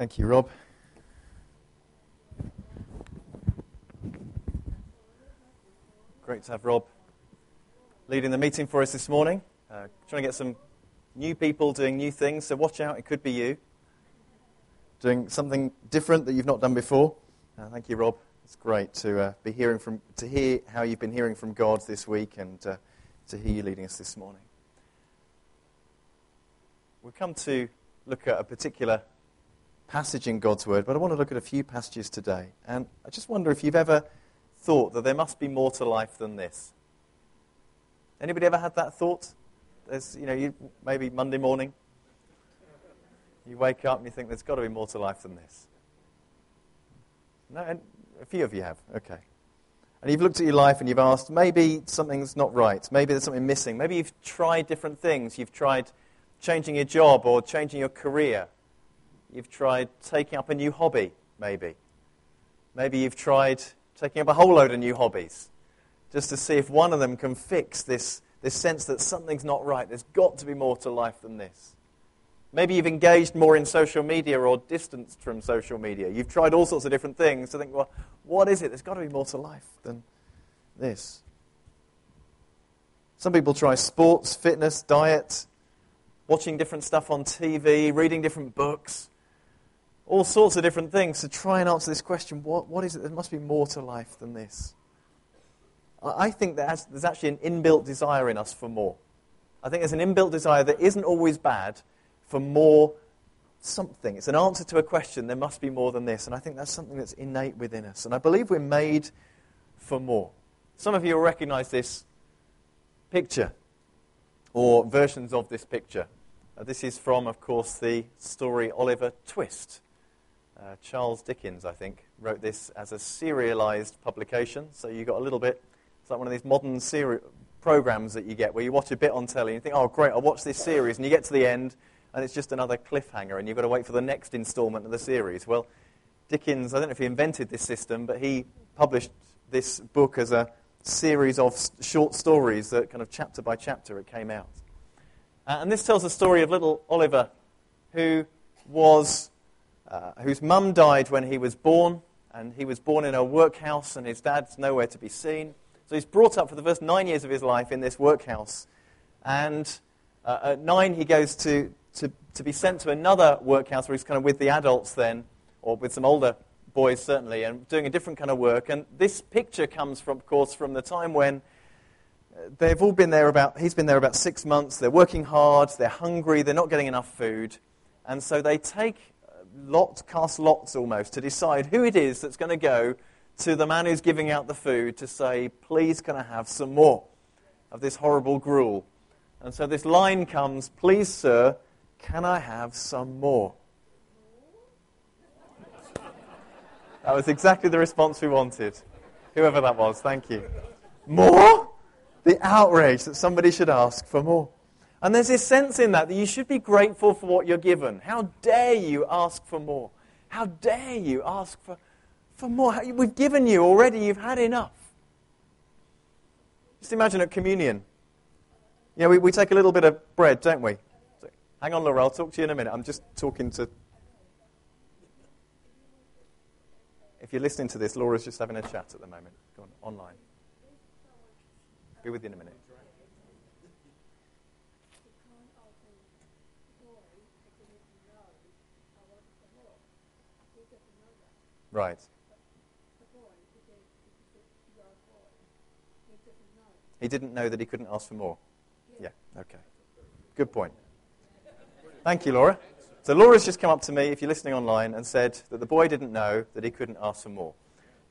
Thank you, Rob. Great to have Rob leading the meeting for us this morning. Uh, trying to get some new people doing new things, so watch out, it could be you. Doing something different that you've not done before. Uh, thank you, Rob. It's great to uh, be hearing from, to hear how you've been hearing from God this week and uh, to hear you leading us this morning. We've come to look at a particular passage in God's Word, but I want to look at a few passages today. And I just wonder if you've ever thought that there must be more to life than this. Anybody ever had that thought? There's, you know, you, maybe Monday morning, you wake up and you think there's got to be more to life than this. No, and a few of you have. Okay. And you've looked at your life and you've asked, maybe something's not right. Maybe there's something missing. Maybe you've tried different things. You've tried changing your job or changing your career. You've tried taking up a new hobby, maybe. Maybe you've tried taking up a whole load of new hobbies just to see if one of them can fix this, this sense that something's not right. There's got to be more to life than this. Maybe you've engaged more in social media or distanced from social media. You've tried all sorts of different things to think, well, what is it? There's got to be more to life than this. Some people try sports, fitness, diet, watching different stuff on TV, reading different books all sorts of different things to try and answer this question what, what is it? There must be more to life than this. I think that there's actually an inbuilt desire in us for more. I think there's an inbuilt desire that isn't always bad for more something. It's an answer to a question. There must be more than this. And I think that's something that's innate within us. And I believe we're made for more. Some of you will recognize this picture or versions of this picture. Uh, this is from, of course, the story Oliver Twist. Uh, Charles Dickens, I think, wrote this as a serialized publication. So you got a little bit, it's like one of these modern seri- programs that you get where you watch a bit on telly and you think, oh, great, I'll watch this series. And you get to the end and it's just another cliffhanger and you've got to wait for the next installment of the series. Well, Dickens, I don't know if he invented this system, but he published this book as a series of short stories that kind of chapter by chapter it came out. Uh, and this tells the story of little Oliver who was uh, whose mum died when he was born, and he was born in a workhouse, and his dad's nowhere to be seen. So he's brought up for the first nine years of his life in this workhouse. And uh, at nine, he goes to, to, to be sent to another workhouse where he's kind of with the adults then, or with some older boys certainly, and doing a different kind of work. And this picture comes from, of course, from the time when uh, they've all been there about, he's been there about six months. They're working hard, they're hungry, they're not getting enough food. And so they take lot, cast lots almost to decide who it is that's going to go to the man who's giving out the food to say, please can I have some more of this horrible gruel? And so this line comes, please sir, can I have some more? That was exactly the response we wanted. Whoever that was, thank you. More? The outrage that somebody should ask for more. And there's this sense in that that you should be grateful for what you're given. How dare you ask for more? How dare you ask for, for more? We've given you already, you've had enough. Just imagine at communion. You know, we, we take a little bit of bread, don't we? So, hang on, Laura, I'll talk to you in a minute. I'm just talking to. If you're listening to this, Laura's just having a chat at the moment. Go on, online. Be with you in a minute. Right. He didn't know that he couldn't ask for more. Yeah, okay. Good point. Thank you, Laura. So Laura's just come up to me, if you're listening online, and said that the boy didn't know that he couldn't ask for more.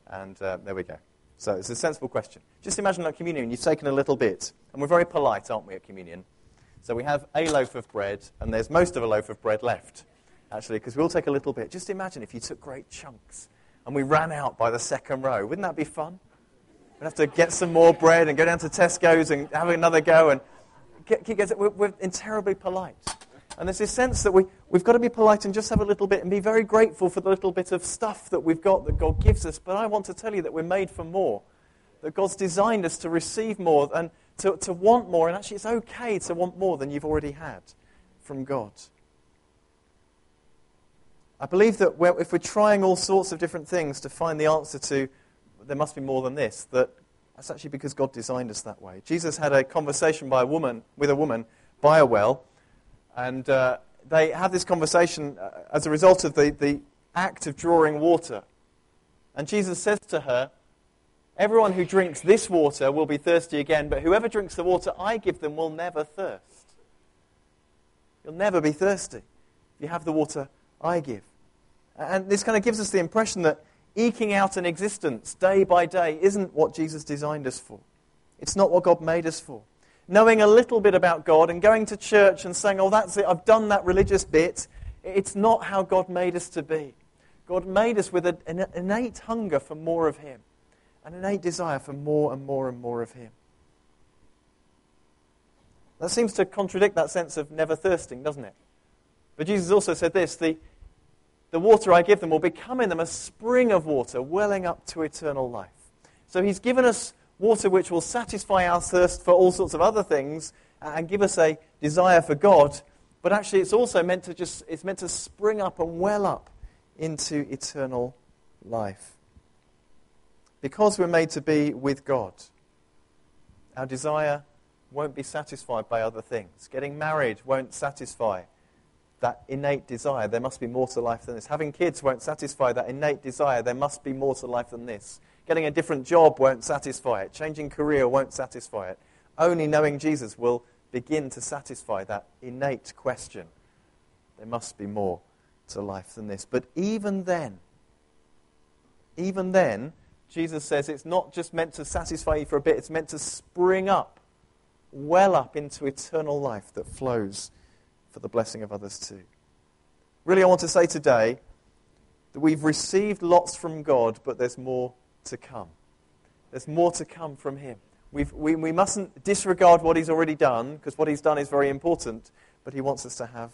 And uh, there we go. So it's a sensible question. Just imagine at communion, you've taken a little bit, and we're very polite, aren't we, at communion? So we have a loaf of bread, and there's most of a loaf of bread left actually, because we'll take a little bit. Just imagine if you took great chunks and we ran out by the second row. Wouldn't that be fun? We'd have to get some more bread and go down to Tesco's and have another go and get, get, we're, we're terribly polite. And there's this sense that we, we've got to be polite and just have a little bit and be very grateful for the little bit of stuff that we've got that God gives us. But I want to tell you that we're made for more. That God's designed us to receive more and to, to want more. And actually, it's okay to want more than you've already had from God. I believe that if we're trying all sorts of different things to find the answer to, there must be more than this, that that's actually because God designed us that way. Jesus had a conversation by a woman, with a woman by a well, and uh, they have this conversation uh, as a result of the, the act of drawing water. And Jesus says to her, Everyone who drinks this water will be thirsty again, but whoever drinks the water I give them will never thirst. You'll never be thirsty if you have the water I give. And this kind of gives us the impression that eking out an existence day by day isn't what Jesus designed us for. It's not what God made us for. Knowing a little bit about God and going to church and saying, oh, that's it, I've done that religious bit, it's not how God made us to be. God made us with an innate hunger for more of Him, an innate desire for more and more and more of Him. That seems to contradict that sense of never thirsting, doesn't it? But Jesus also said this the, the water I give them will become in them a spring of water welling up to eternal life. So he's given us water which will satisfy our thirst for all sorts of other things uh, and give us a desire for God. But actually, it's also meant to just it's meant to spring up and well up into eternal life. Because we're made to be with God, our desire won't be satisfied by other things. Getting married won't satisfy that innate desire. There must be more to life than this. Having kids won't satisfy that innate desire. There must be more to life than this. Getting a different job won't satisfy it. Changing career won't satisfy it. Only knowing Jesus will begin to satisfy that innate question. There must be more to life than this. But even then, even then, Jesus says it's not just meant to satisfy you for a bit, it's meant to spring up, well up into eternal life that flows for the blessing of others too. Really, I want to say today that we've received lots from God, but there's more to come. There's more to come from Him. We've, we, we mustn't disregard what He's already done, because what He's done is very important, but He wants us to have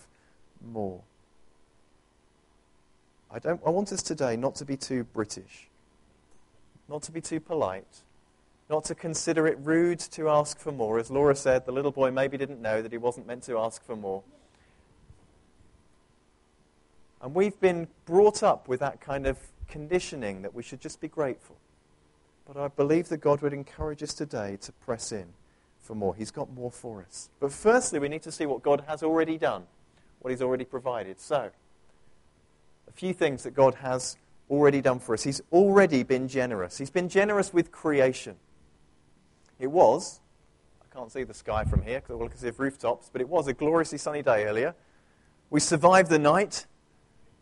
more. I, don't, I want us today not to be too British, not to be too polite, not to consider it rude to ask for more. As Laura said, the little boy maybe didn't know that he wasn't meant to ask for more. And we've been brought up with that kind of conditioning that we should just be grateful. But I believe that God would encourage us today to press in for more. He's got more for us. But firstly, we need to see what God has already done, what He's already provided. So, a few things that God has already done for us. He's already been generous. He's been generous with creation. It was, I can't see the sky from here because all I see of rooftops, but it was a gloriously sunny day earlier. We survived the night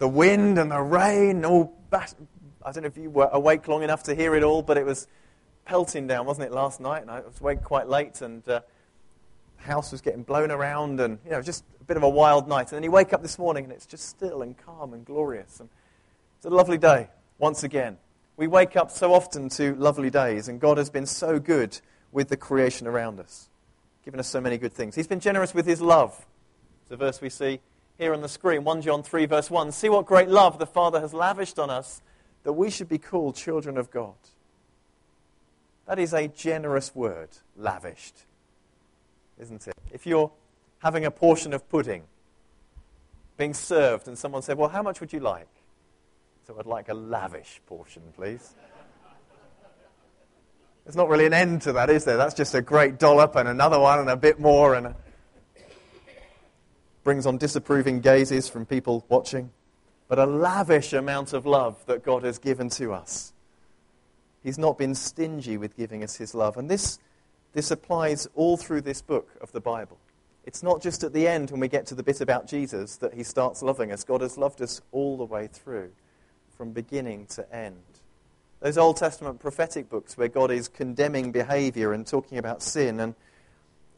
the wind and the rain, all I don't know if you were awake long enough to hear it all, but it was pelting down, wasn't it, last night? And I was awake quite late, and uh, the house was getting blown around, and you know, just a bit of a wild night. And then you wake up this morning, and it's just still and calm and glorious, and it's a lovely day once again. We wake up so often to lovely days, and God has been so good with the creation around us, given us so many good things. He's been generous with His love. It's a verse we see here on the screen 1 John 3, verse 1. See what great love the Father has lavished on us that we should be called children of God. That is a generous word, lavished, isn't it? If you're having a portion of pudding being served and someone said, Well, how much would you like? So I'd like a lavish portion, please. There's not really an end to that, is there? That's just a great dollop and another one and a bit more and. A brings on disapproving gazes from people watching, but a lavish amount of love that God has given to us. He's not been stingy with giving us his love. And this, this applies all through this book of the Bible. It's not just at the end when we get to the bit about Jesus that he starts loving us. God has loved us all the way through, from beginning to end. Those Old Testament prophetic books where God is condemning behavior and talking about sin and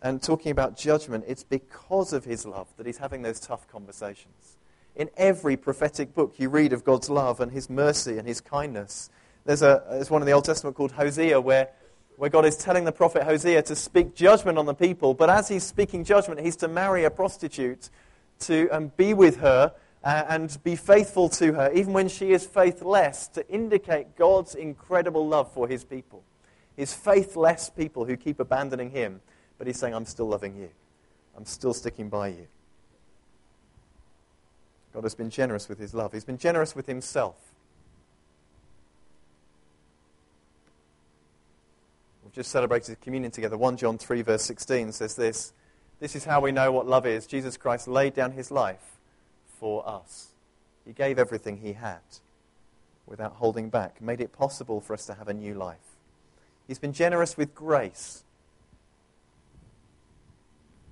and talking about judgment, it's because of his love that he's having those tough conversations. In every prophetic book, you read of God's love and his mercy and his kindness. There's, a, there's one in the Old Testament called Hosea where, where God is telling the prophet Hosea to speak judgment on the people, but as he's speaking judgment, he's to marry a prostitute to and be with her uh, and be faithful to her, even when she is faithless, to indicate God's incredible love for his people. His faithless people who keep abandoning him but he's saying, I'm still loving you. I'm still sticking by you. God has been generous with his love. He's been generous with himself. We've just celebrated communion together. 1 John 3, verse 16 says this This is how we know what love is. Jesus Christ laid down his life for us. He gave everything he had without holding back, made it possible for us to have a new life. He's been generous with grace.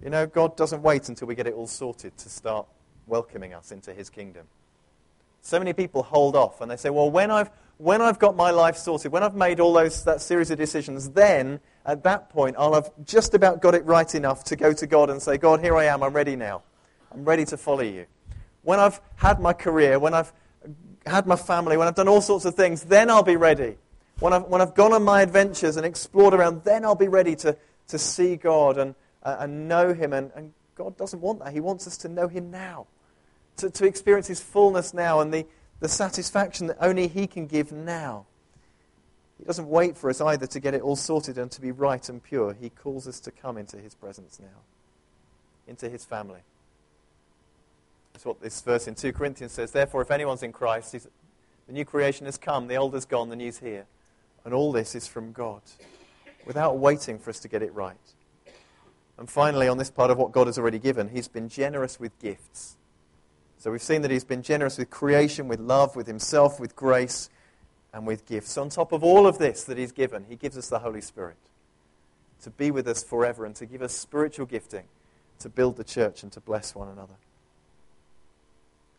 You know, God doesn't wait until we get it all sorted to start welcoming us into his kingdom. So many people hold off and they say, well, when I've, when I've got my life sorted, when I've made all those, that series of decisions, then at that point I'll have just about got it right enough to go to God and say, God, here I am, I'm ready now. I'm ready to follow you. When I've had my career, when I've had my family, when I've done all sorts of things, then I'll be ready. When I've, when I've gone on my adventures and explored around, then I'll be ready to, to see God and, uh, and know Him. And, and God doesn't want that. He wants us to know Him now, to, to experience His fullness now and the, the satisfaction that only He can give now. He doesn't wait for us either to get it all sorted and to be right and pure. He calls us to come into His presence now, into His family. That's what this verse in 2 Corinthians says. Therefore, if anyone's in Christ, the new creation has come, the old has gone, the new's here. And all this is from God, without waiting for us to get it right. And finally, on this part of what God has already given, He's been generous with gifts. So we've seen that He's been generous with creation, with love, with Himself, with grace, and with gifts. On top of all of this that He's given, He gives us the Holy Spirit to be with us forever and to give us spiritual gifting to build the church and to bless one another.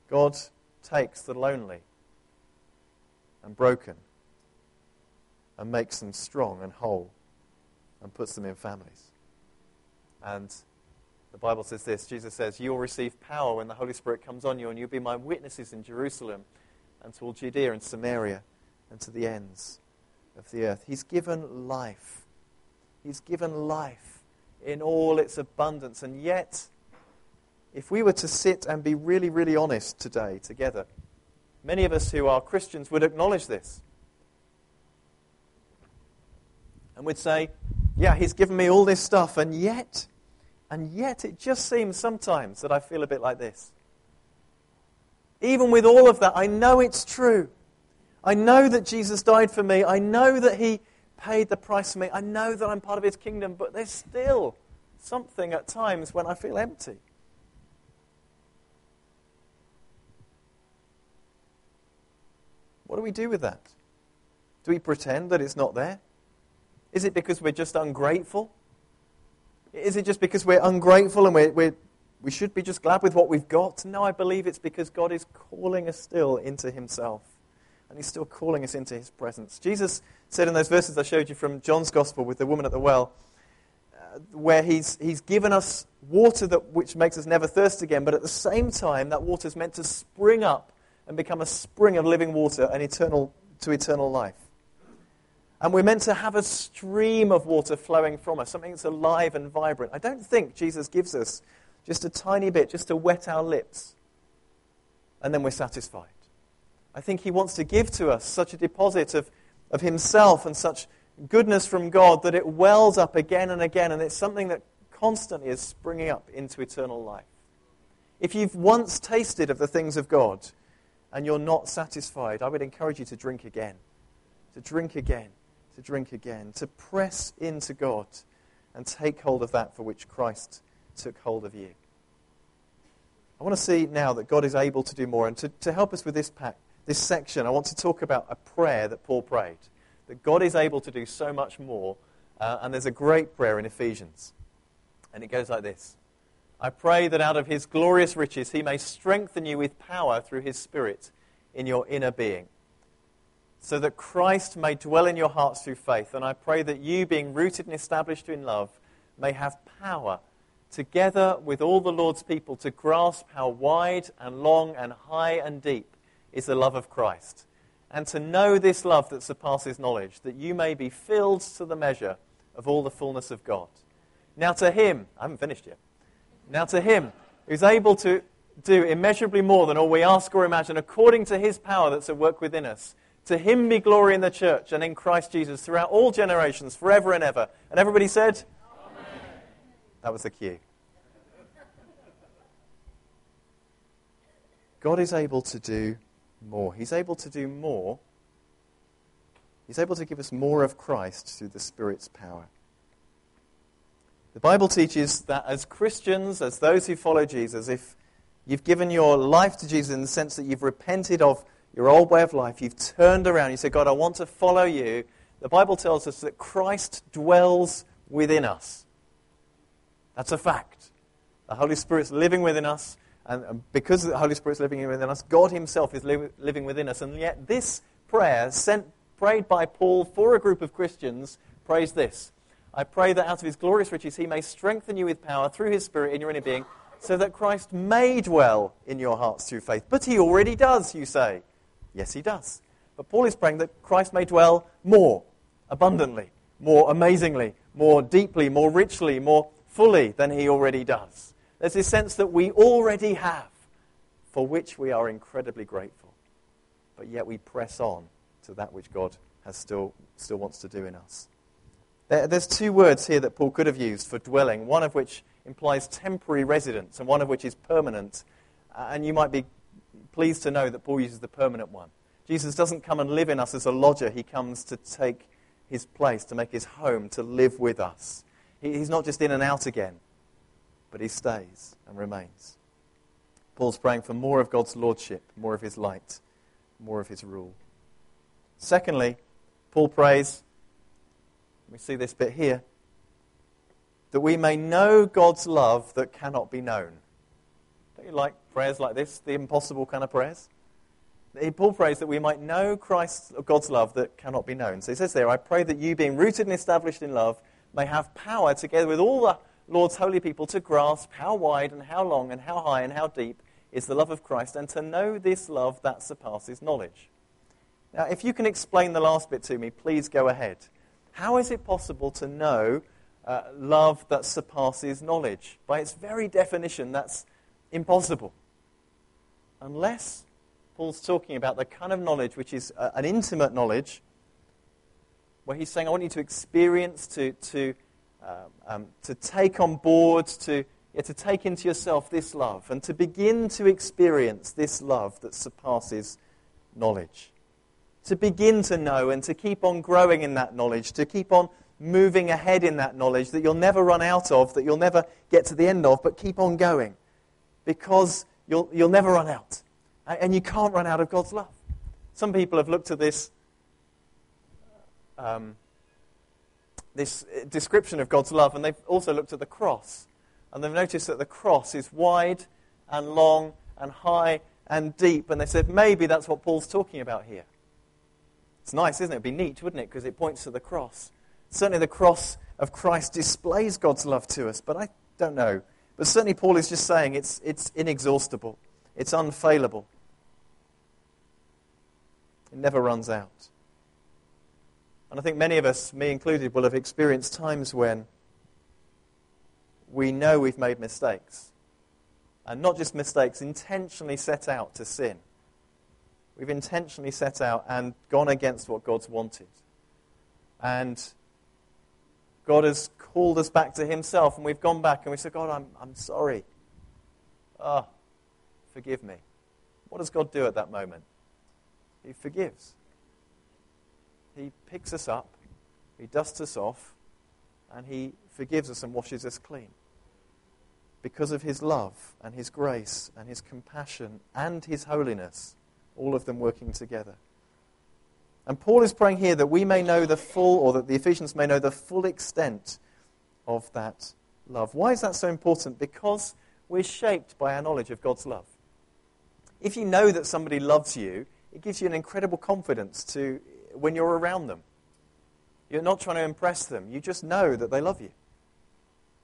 God takes the lonely and broken and makes them strong and whole and puts them in families. And the Bible says this Jesus says, You'll receive power when the Holy Spirit comes on you, and you'll be my witnesses in Jerusalem and to all Judea and Samaria and to the ends of the earth. He's given life. He's given life in all its abundance. And yet, if we were to sit and be really, really honest today together, many of us who are Christians would acknowledge this. And would say, Yeah, he's given me all this stuff, and yet, and yet it just seems sometimes that I feel a bit like this. Even with all of that, I know it's true. I know that Jesus died for me. I know that he paid the price for me. I know that I'm part of his kingdom, but there's still something at times when I feel empty. What do we do with that? Do we pretend that it's not there? Is it because we're just ungrateful? Is it just because we're ungrateful and we're, we're, we should be just glad with what we've got? No, I believe it's because God is calling us still into Himself. And He's still calling us into His presence. Jesus said in those verses I showed you from John's Gospel with the woman at the well, uh, where he's, he's given us water that, which makes us never thirst again, but at the same time, that water is meant to spring up and become a spring of living water and eternal, to eternal life. And we're meant to have a stream of water flowing from us, something that's alive and vibrant. I don't think Jesus gives us just a tiny bit, just to wet our lips, and then we're satisfied. I think he wants to give to us such a deposit of, of himself and such goodness from God that it wells up again and again, and it's something that constantly is springing up into eternal life. If you've once tasted of the things of God and you're not satisfied, I would encourage you to drink again. To drink again to drink again, to press into God and take hold of that for which Christ took hold of you. I want to see now that God is able to do more. And to, to help us with this, pack, this section, I want to talk about a prayer that Paul prayed. That God is able to do so much more. Uh, and there's a great prayer in Ephesians. And it goes like this I pray that out of his glorious riches he may strengthen you with power through his Spirit in your inner being so that Christ may dwell in your hearts through faith. And I pray that you, being rooted and established in love, may have power, together with all the Lord's people, to grasp how wide and long and high and deep is the love of Christ, and to know this love that surpasses knowledge, that you may be filled to the measure of all the fullness of God. Now to him, I haven't finished yet. Now to him who's able to do immeasurably more than all we ask or imagine, according to his power that's at work within us. To him be glory in the church and in Christ Jesus throughout all generations, forever and ever. And everybody said? Amen. That was the cue. God is able to do more. He's able to do more. He's able to give us more of Christ through the Spirit's power. The Bible teaches that as Christians, as those who follow Jesus, if you've given your life to Jesus in the sense that you've repented of your old way of life, you've turned around, you say, God, I want to follow you, the Bible tells us that Christ dwells within us. That's a fact. The Holy Spirit's living within us, and because the Holy Spirit's living within us, God Himself is li- living within us. And yet, this prayer, sent, prayed by Paul for a group of Christians, prays this I pray that out of His glorious riches He may strengthen you with power through His Spirit in your inner being, so that Christ may dwell in your hearts through faith. But He already does, you say. Yes, He does. But Paul is praying that Christ may dwell more abundantly, more amazingly, more deeply, more richly, more fully than He already does. There's this sense that we already have, for which we are incredibly grateful. But yet we press on to that which God has still, still wants to do in us. There, there's two words here that Paul could have used for dwelling, one of which implies temporary residence and one of which is permanent. Uh, and you might be pleased to know that Paul uses the permanent one. Jesus doesn't come and live in us as a lodger, he comes to take his place, to make his home, to live with us. He's not just in and out again but he stays and remains. Paul's praying for more of God's lordship, more of his light, more of his rule. Secondly, Paul prays, we see this bit here, that we may know God's love that cannot be known. Don't you like prayers like this, the impossible kind of prayers? Paul prays that we might know Christ, God's love that cannot be known. So he says there, I pray that you, being rooted and established in love, may have power together with all the Lord's holy people to grasp how wide and how long and how high and how deep is the love of Christ and to know this love that surpasses knowledge. Now, if you can explain the last bit to me, please go ahead. How is it possible to know uh, love that surpasses knowledge? By its very definition, that's impossible. Unless Paul's talking about the kind of knowledge which is uh, an intimate knowledge, where he's saying, I want you to experience, to, to um, um, to take on board, to, yeah, to take into yourself this love, and to begin to experience this love that surpasses knowledge. To begin to know and to keep on growing in that knowledge, to keep on moving ahead in that knowledge that you'll never run out of, that you'll never get to the end of, but keep on going. Because you'll, you'll never run out. And you can't run out of God's love. Some people have looked at this um, this uh, description of God's love, and they've also looked at the cross. And they've noticed that the cross is wide and long and high and deep. And they said, maybe that's what Paul's talking about here. It's nice, isn't it? It'd be neat, wouldn't it? Because it points to the cross. Certainly, the cross of Christ displays God's love to us, but I don't know. But certainly, Paul is just saying it's, it's inexhaustible, it's unfailable, it never runs out. And I think many of us, me included, will have experienced times when we know we've made mistakes. And not just mistakes, intentionally set out to sin. We've intentionally set out and gone against what God's wanted. And God has called us back to Himself, and we've gone back and we said, God, I'm, I'm sorry. Ah, oh, forgive me. What does God do at that moment? He forgives. He picks us up, He dusts us off, and He forgives us and washes us clean. Because of His love and His grace and His compassion and His holiness, all of them working together. And Paul is praying here that we may know the full, or that the Ephesians may know the full extent of that love. Why is that so important? Because we're shaped by our knowledge of God's love. If you know that somebody loves you, it gives you an incredible confidence to when you're around them. You're not trying to impress them. You just know that they love you.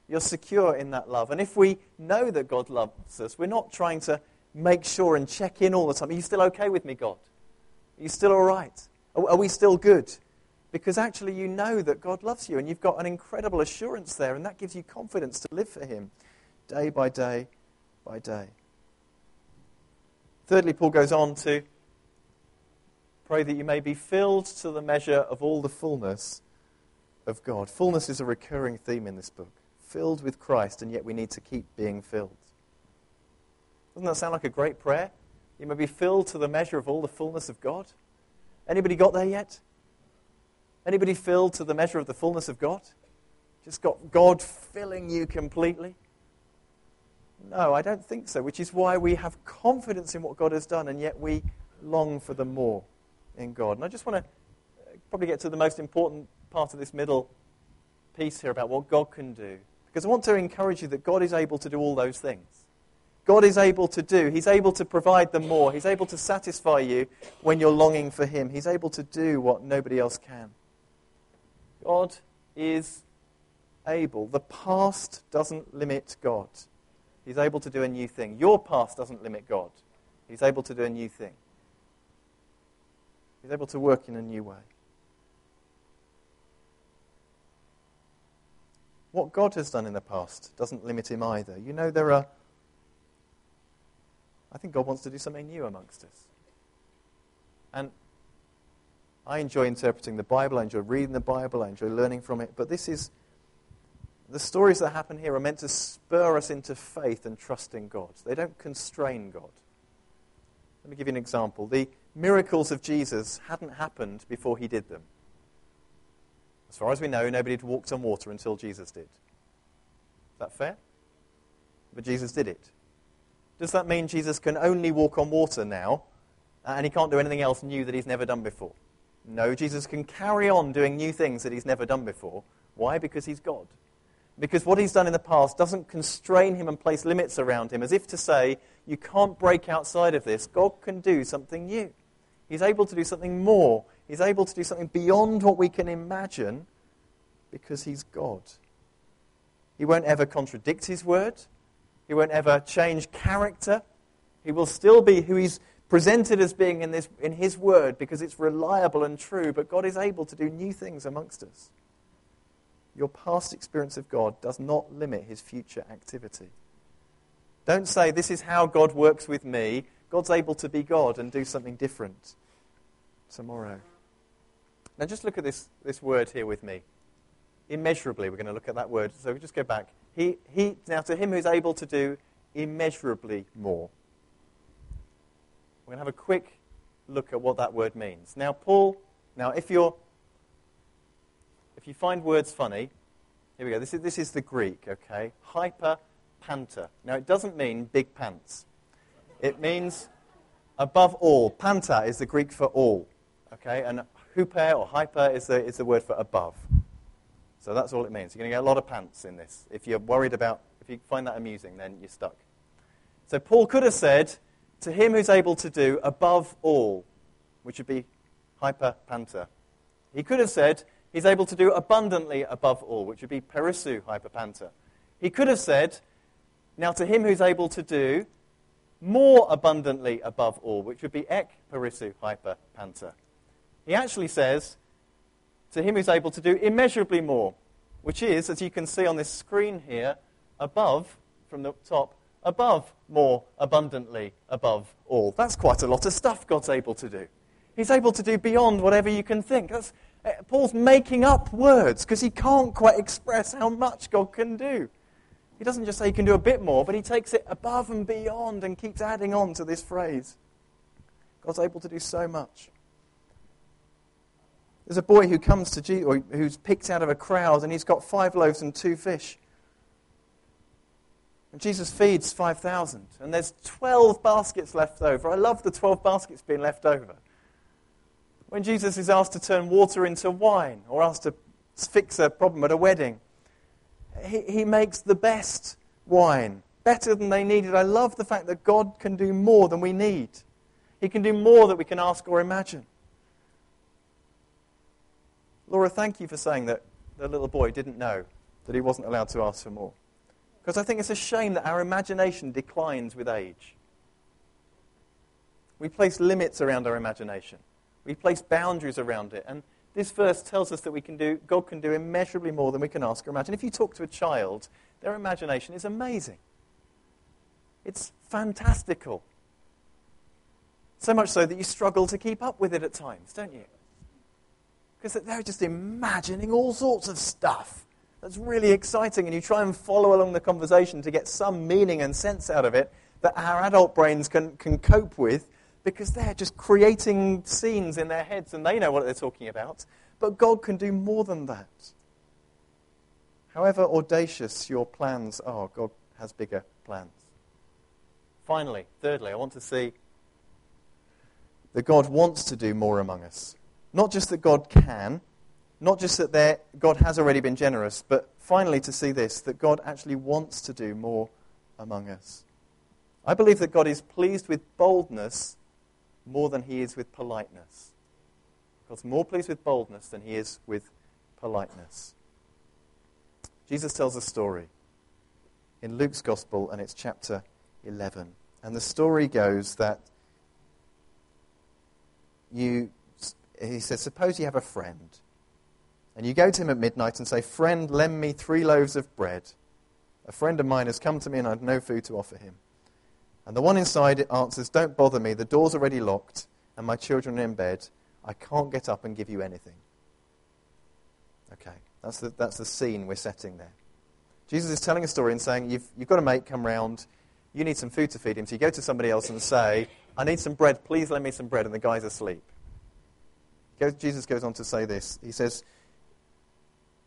You're secure in that love. And if we know that God loves us, we're not trying to make sure and check in all the time. Are you still okay with me, God? Are you still all right? Are we still good? Because actually, you know that God loves you, and you've got an incredible assurance there, and that gives you confidence to live for Him day by day by day. Thirdly, Paul goes on to Pray that you may be filled to the measure of all the fullness of God. Fullness is a recurring theme in this book. Filled with Christ, and yet we need to keep being filled. Doesn't that sound like a great prayer? You may be filled to the measure of all the fullness of God. Anybody got there yet? Anybody filled to the measure of the fullness of God? Just got God filling you completely? No, I don't think so, which is why we have confidence in what God has done, and yet we long for the more in God. And I just want to uh, probably get to the most important part of this middle piece here about what God can do. Because I want to encourage you that God is able to do all those things. God is able to do. He's able to provide the more. He's able to satisfy you when you're longing for Him. He's able to do what nobody else can. God is able. The past doesn't limit God. He's able to do a new thing. Your past doesn't limit God. He's able to do a new thing. He's able to work in a new way. What God has done in the past doesn't limit him either. You know, there are. I think God wants to do something new amongst us. And I enjoy interpreting the Bible, I enjoy reading the Bible, I enjoy learning from it, but this is the stories that happen here are meant to spur us into faith and trust in God. They don't constrain God. Let me give you an example. The miracles of Jesus hadn't happened before he did them. As far as we know, nobody had walked on water until Jesus did. Is that fair? But Jesus did it. Does that mean Jesus can only walk on water now uh, and he can't do anything else new that he's never done before? No, Jesus can carry on doing new things that he's never done before. Why? Because he's God. Because what he's done in the past doesn't constrain him and place limits around him, as if to say, you can't break outside of this. God can do something new. He's able to do something more. He's able to do something beyond what we can imagine because he's God. He won't ever contradict his word. He won't ever change character. He will still be who he's presented as being in, this, in his word because it's reliable and true, but God is able to do new things amongst us. Your past experience of God does not limit his future activity. Don't say, This is how God works with me. God's able to be God and do something different tomorrow. Now, just look at this, this word here with me. Immeasurably, we're going to look at that word. So we just go back. He, he, now, to him who's able to do immeasurably more. We're going to have a quick look at what that word means. Now, Paul, now, if you're if you find words funny, here we go. This is, this is the Greek, okay? Hyper panta. Now, it doesn't mean big pants. It means above all. Panta is the Greek for all, okay? And huper or hyper is the, is the word for above. So that's all it means. You're going to get a lot of pants in this. If you're worried about, if you find that amusing, then you're stuck. So Paul could have said, to him who's able to do above all, which would be hyper panta. He could have said, He's able to do abundantly above all, which would be perissu hyperpanta. He could have said, now to him who's able to do more abundantly above all, which would be ek perissu hyperpanta. He actually says, to him who's able to do immeasurably more, which is, as you can see on this screen here, above, from the top, above more abundantly above all. That's quite a lot of stuff God's able to do. He's able to do beyond whatever you can think. That's, uh, Paul's making up words because he can't quite express how much God can do. He doesn't just say he can do a bit more, but he takes it above and beyond and keeps adding on to this phrase. God's able to do so much. There's a boy who comes to Jesus, or who's picked out of a crowd, and he's got five loaves and two fish. And Jesus feeds 5,000, and there's 12 baskets left over. I love the 12 baskets being left over. When Jesus is asked to turn water into wine or asked to fix a problem at a wedding, he, he makes the best wine, better than they needed. I love the fact that God can do more than we need. He can do more than we can ask or imagine. Laura, thank you for saying that the little boy didn't know that he wasn't allowed to ask for more. Because I think it's a shame that our imagination declines with age. We place limits around our imagination. We place boundaries around it. And this verse tells us that we can do, God can do immeasurably more than we can ask or imagine. If you talk to a child, their imagination is amazing. It's fantastical. So much so that you struggle to keep up with it at times, don't you? Because they're just imagining all sorts of stuff that's really exciting, and you try and follow along the conversation to get some meaning and sense out of it, that our adult brains can, can cope with because they're just creating scenes in their heads and they know what they're talking about. But God can do more than that. However audacious your plans are, God has bigger plans. Finally, thirdly, I want to see that God wants to do more among us. Not just that God can, not just that there, God has already been generous, but finally to see this that God actually wants to do more among us. I believe that God is pleased with boldness more than he is with politeness. God's more pleased with boldness than he is with politeness. Jesus tells a story in Luke's Gospel, and it's chapter 11. And the story goes that you, he says, suppose you have a friend, and you go to him at midnight and say, Friend, lend me three loaves of bread. A friend of mine has come to me, and I have no food to offer him. And the one inside answers, Don't bother me, the door's already locked, and my children are in bed. I can't get up and give you anything. Okay, that's the, that's the scene we're setting there. Jesus is telling a story and saying, you've, you've got a mate come round, you need some food to feed him. So you go to somebody else and say, I need some bread, please lend me some bread, and the guy's asleep. Jesus goes on to say this. He says,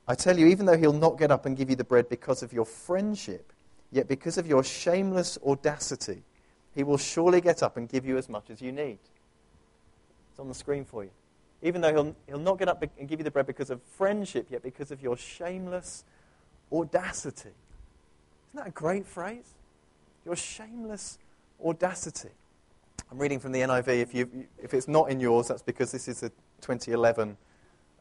I tell you, even though he'll not get up and give you the bread because of your friendship, yet because of your shameless audacity, he will surely get up and give you as much as you need. It's on the screen for you. Even though he'll, he'll not get up and give you the bread because of friendship, yet because of your shameless audacity. Isn't that a great phrase? Your shameless audacity. I'm reading from the NIV. If, you, if it's not in yours, that's because this is a 2011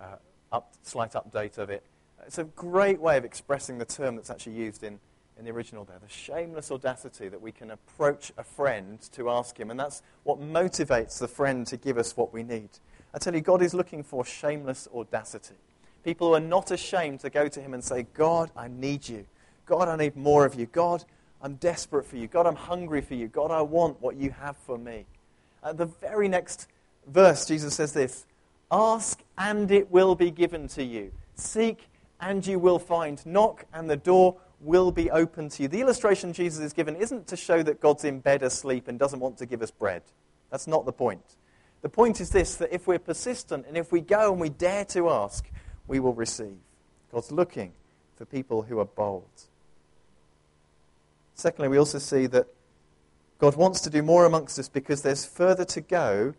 uh, up, slight update of it. It's a great way of expressing the term that's actually used in, in the original there. The shameless audacity that we can approach a friend to ask him. And that's what motivates the friend to give us what we need. I tell you, God is looking for shameless audacity. People who are not ashamed to go to him and say, God, I need you. God, I need more of you. God, I'm desperate for you. God, I'm hungry for you. God, I want what you have for me. At the very next verse, Jesus says this Ask and it will be given to you. Seek and you will find. Knock and the door will be open to you. The illustration Jesus is given isn't to show that God's in bed asleep and doesn't want to give us bread. That's not the point. The point is this that if we're persistent and if we go and we dare to ask, we will receive. God's looking for people who are bold. Secondly, we also see that God wants to do more amongst us because there's further to go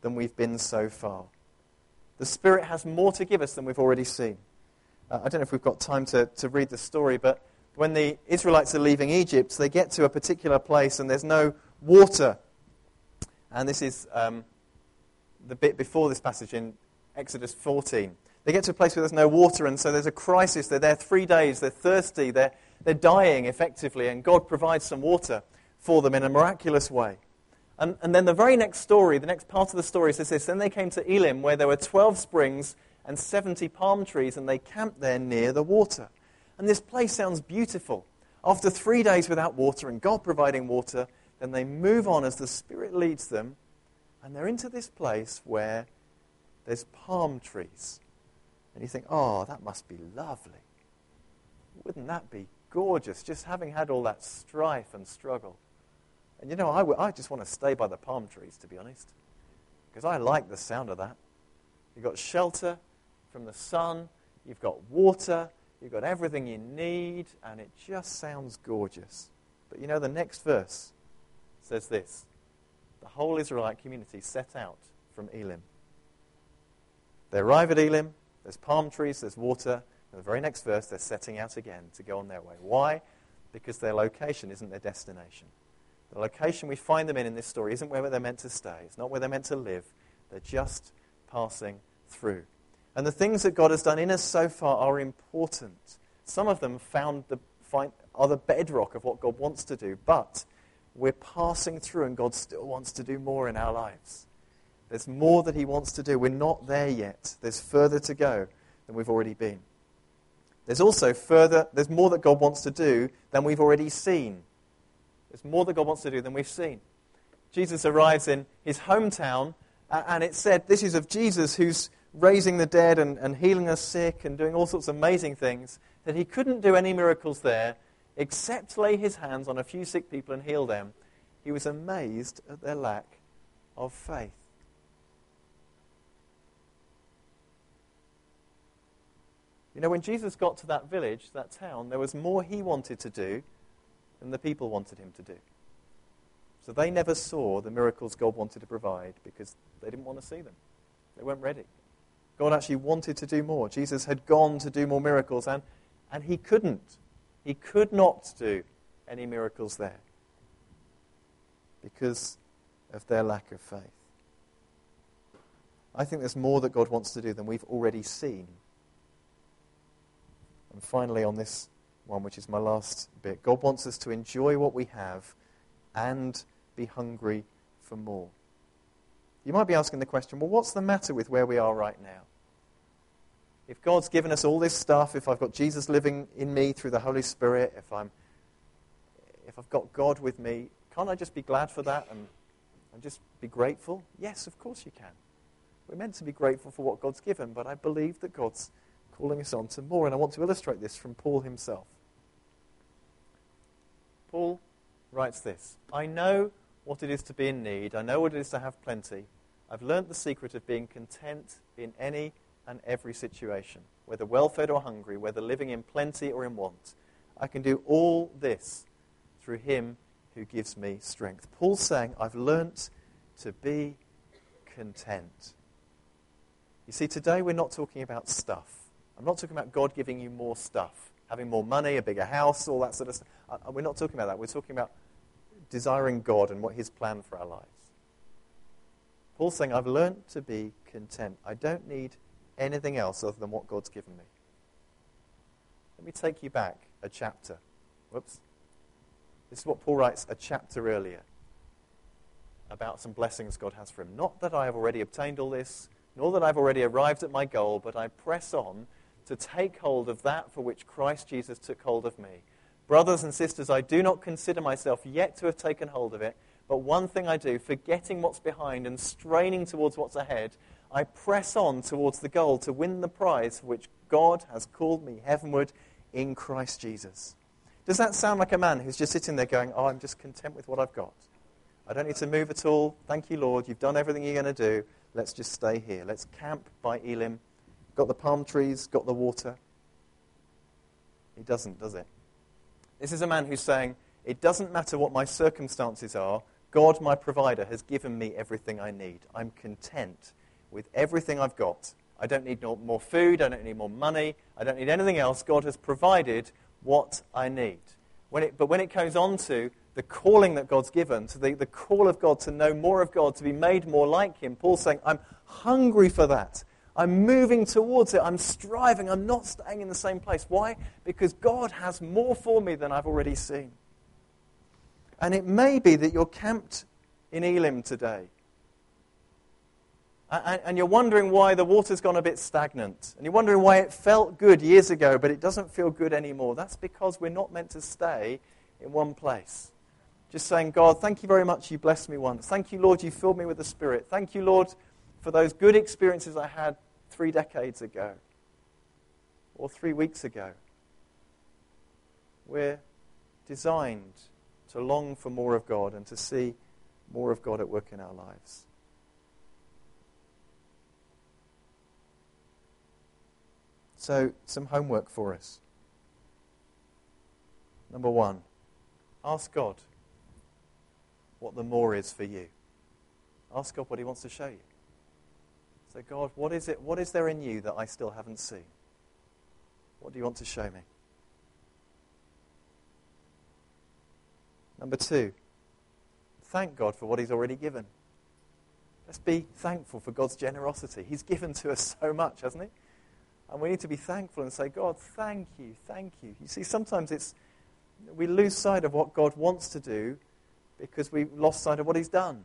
than we've been so far. The Spirit has more to give us than we've already seen. Uh, I don't know if we've got time to, to read the story, but when the Israelites are leaving Egypt, they get to a particular place and there's no water. And this is um, the bit before this passage in Exodus 14. They get to a place where there's no water, and so there's a crisis. They're there three days, they're thirsty, they're, they're dying effectively, and God provides some water for them in a miraculous way. And, and then the very next story, the next part of the story says this Then they came to Elim, where there were 12 springs and 70 palm trees, and they camped there near the water. And this place sounds beautiful. After three days without water and God providing water, then they move on as the Spirit leads them, and they're into this place where there's palm trees. And you think, oh, that must be lovely. Wouldn't that be gorgeous, just having had all that strife and struggle? And you know, I, w- I just want to stay by the palm trees, to be honest, because I like the sound of that. You've got shelter from the sun, you've got water, you've got everything you need, and it just sounds gorgeous. But you know, the next verse says this The whole Israelite community set out from Elim. They arrive at Elim, there's palm trees, there's water. and the very next verse, they're setting out again to go on their way. Why? Because their location isn't their destination. The location we find them in in this story isn't where they're meant to stay. It's not where they're meant to live. They're just passing through. And the things that God has done in us so far are important. Some of them found the, find, are the bedrock of what God wants to do, but we're passing through and God still wants to do more in our lives. There's more that He wants to do. We're not there yet. There's further to go than we've already been. There's also further, there's more that God wants to do than we've already seen. There's more that God wants to do than we've seen. Jesus arrives in his hometown, and it said, This is of Jesus who's raising the dead and, and healing the sick and doing all sorts of amazing things, that he couldn't do any miracles there except lay his hands on a few sick people and heal them. he was amazed at their lack of faith. You know, when Jesus got to that village, that town, there was more he wanted to do than the people wanted him to do. So they never saw the miracles God wanted to provide because they didn't want to see them. They weren't ready. God actually wanted to do more. Jesus had gone to do more miracles, and, and he couldn't. He could not do any miracles there because of their lack of faith. I think there's more that God wants to do than we've already seen and finally, on this one, which is my last bit, God wants us to enjoy what we have and be hungry for more. You might be asking the question well, what's the matter with where we are right now? If God's given us all this stuff, if I've got Jesus living in me through the Holy Spirit, if, I'm, if I've got God with me, can't I just be glad for that and, and just be grateful? Yes, of course you can. We're meant to be grateful for what God's given, but I believe that God's calling us on to more. And I want to illustrate this from Paul himself. Paul writes this I know what it is to be in need, I know what it is to have plenty. I've learnt the secret of being content in any and every situation, whether well fed or hungry, whether living in plenty or in want. I can do all this through him who gives me strength. Paul's saying, I've learnt to be content. You see, today we're not talking about stuff. I'm not talking about God giving you more stuff, having more money, a bigger house, all that sort of stuff. Uh, we're not talking about that. We're talking about desiring God and what His plan for our lives. Paul's saying, I've learned to be content. I don't need anything else other than what God's given me. Let me take you back a chapter. Whoops. This is what Paul writes a chapter earlier about some blessings God has for him. Not that I have already obtained all this, nor that I've already arrived at my goal, but I press on to take hold of that for which Christ Jesus took hold of me. Brothers and sisters, I do not consider myself yet to have taken hold of it, but one thing I do, forgetting what's behind and straining towards what's ahead, I press on towards the goal to win the prize for which God has called me heavenward in Christ Jesus. Does that sound like a man who's just sitting there going, Oh, I'm just content with what I've got? I don't need to move at all. Thank you, Lord. You've done everything you're going to do. Let's just stay here. Let's camp by Elim Got the palm trees, got the water. He doesn't, does it? This is a man who's saying, It doesn't matter what my circumstances are, God, my provider, has given me everything I need. I'm content with everything I've got. I don't need more food, I don't need more money, I don't need anything else. God has provided what I need. When it, but when it comes on to the calling that God's given, to the, the call of God to know more of God, to be made more like Him, Paul's saying, I'm hungry for that. I'm moving towards it. I'm striving. I'm not staying in the same place. Why? Because God has more for me than I've already seen. And it may be that you're camped in Elim today. And you're wondering why the water's gone a bit stagnant. And you're wondering why it felt good years ago, but it doesn't feel good anymore. That's because we're not meant to stay in one place. Just saying, God, thank you very much. You blessed me once. Thank you, Lord, you filled me with the Spirit. Thank you, Lord, for those good experiences I had three decades ago or three weeks ago. We're designed to long for more of God and to see more of God at work in our lives. So, some homework for us. Number one, ask God what the more is for you. Ask God what He wants to show you. So, God, what is, it, what is there in you that I still haven't seen? What do you want to show me? Number two, thank God for what He's already given. Let's be thankful for God's generosity. He's given to us so much, hasn't He? And we need to be thankful and say, God, thank you, thank you. You see, sometimes it's we lose sight of what God wants to do because we've lost sight of what He's done.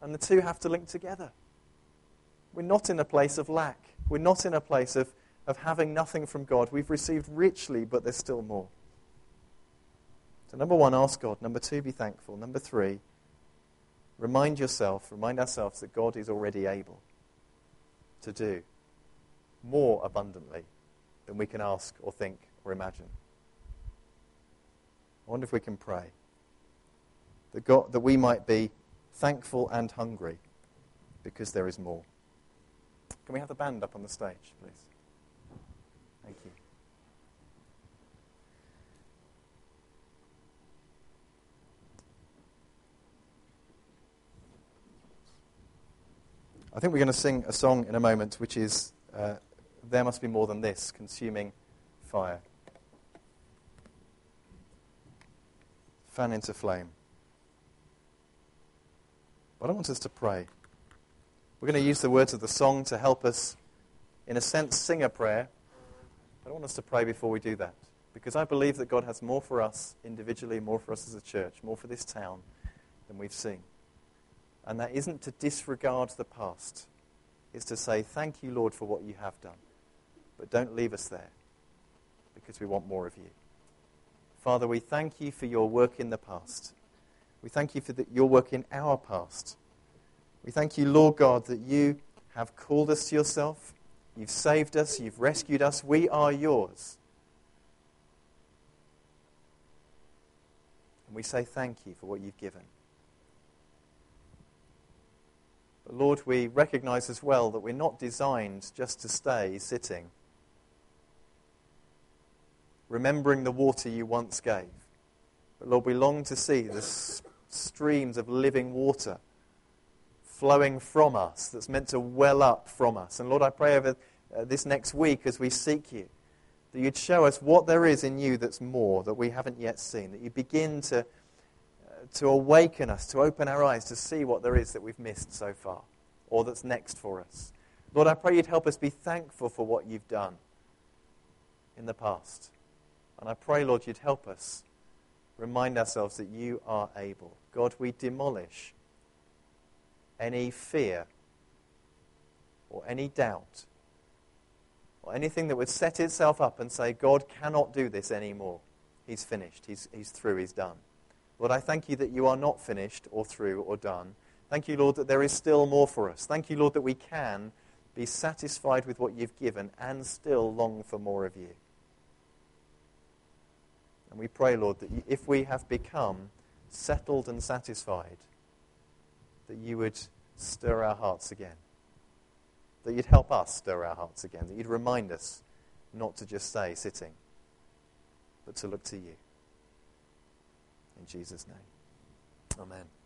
And the two have to link together. We're not in a place of lack. We're not in a place of, of having nothing from God. We've received richly, but there's still more. So, number one, ask God. Number two, be thankful. Number three, remind yourself, remind ourselves that God is already able to do more abundantly than we can ask or think or imagine. I wonder if we can pray. that, God, that we might be thankful and hungry because there is more. Can we have the band up on the stage, please? Thank you. I think we're going to sing a song in a moment, which is uh, There Must Be More Than This Consuming Fire. Fan into flame. But I want us to pray. We're going to use the words of the song to help us, in a sense, sing a prayer. But I want us to pray before we do that. Because I believe that God has more for us individually, more for us as a church, more for this town than we've seen. And that isn't to disregard the past. It's to say, thank you, Lord, for what you have done. But don't leave us there because we want more of you. Father, we thank you for your work in the past. We thank you for the, your work in our past. We thank you, Lord God, that you have called us to yourself. You've saved us. You've rescued us. We are yours. And we say thank you for what you've given. But Lord, we recognize as well that we're not designed just to stay sitting, remembering the water you once gave. But Lord, we long to see the streams of living water flowing from us that's meant to well up from us. And Lord, I pray over uh, this next week as we seek you that you'd show us what there is in you that's more that we haven't yet seen, that you begin to to awaken us, to open our eyes to see what there is that we've missed so far or that's next for us. Lord, I pray you'd help us be thankful for what you've done in the past. And I pray, Lord, you'd help us remind ourselves that you are able. God, we demolish any fear or any doubt or anything that would set itself up and say, God cannot do this anymore. He's finished. He's, he's through. He's done. Lord, I thank you that you are not finished or through or done. Thank you, Lord, that there is still more for us. Thank you, Lord, that we can be satisfied with what you've given and still long for more of you. And we pray, Lord, that if we have become settled and satisfied, that you would stir our hearts again. That you'd help us stir our hearts again. That you'd remind us not to just stay sitting, but to look to you. In Jesus' name. Amen.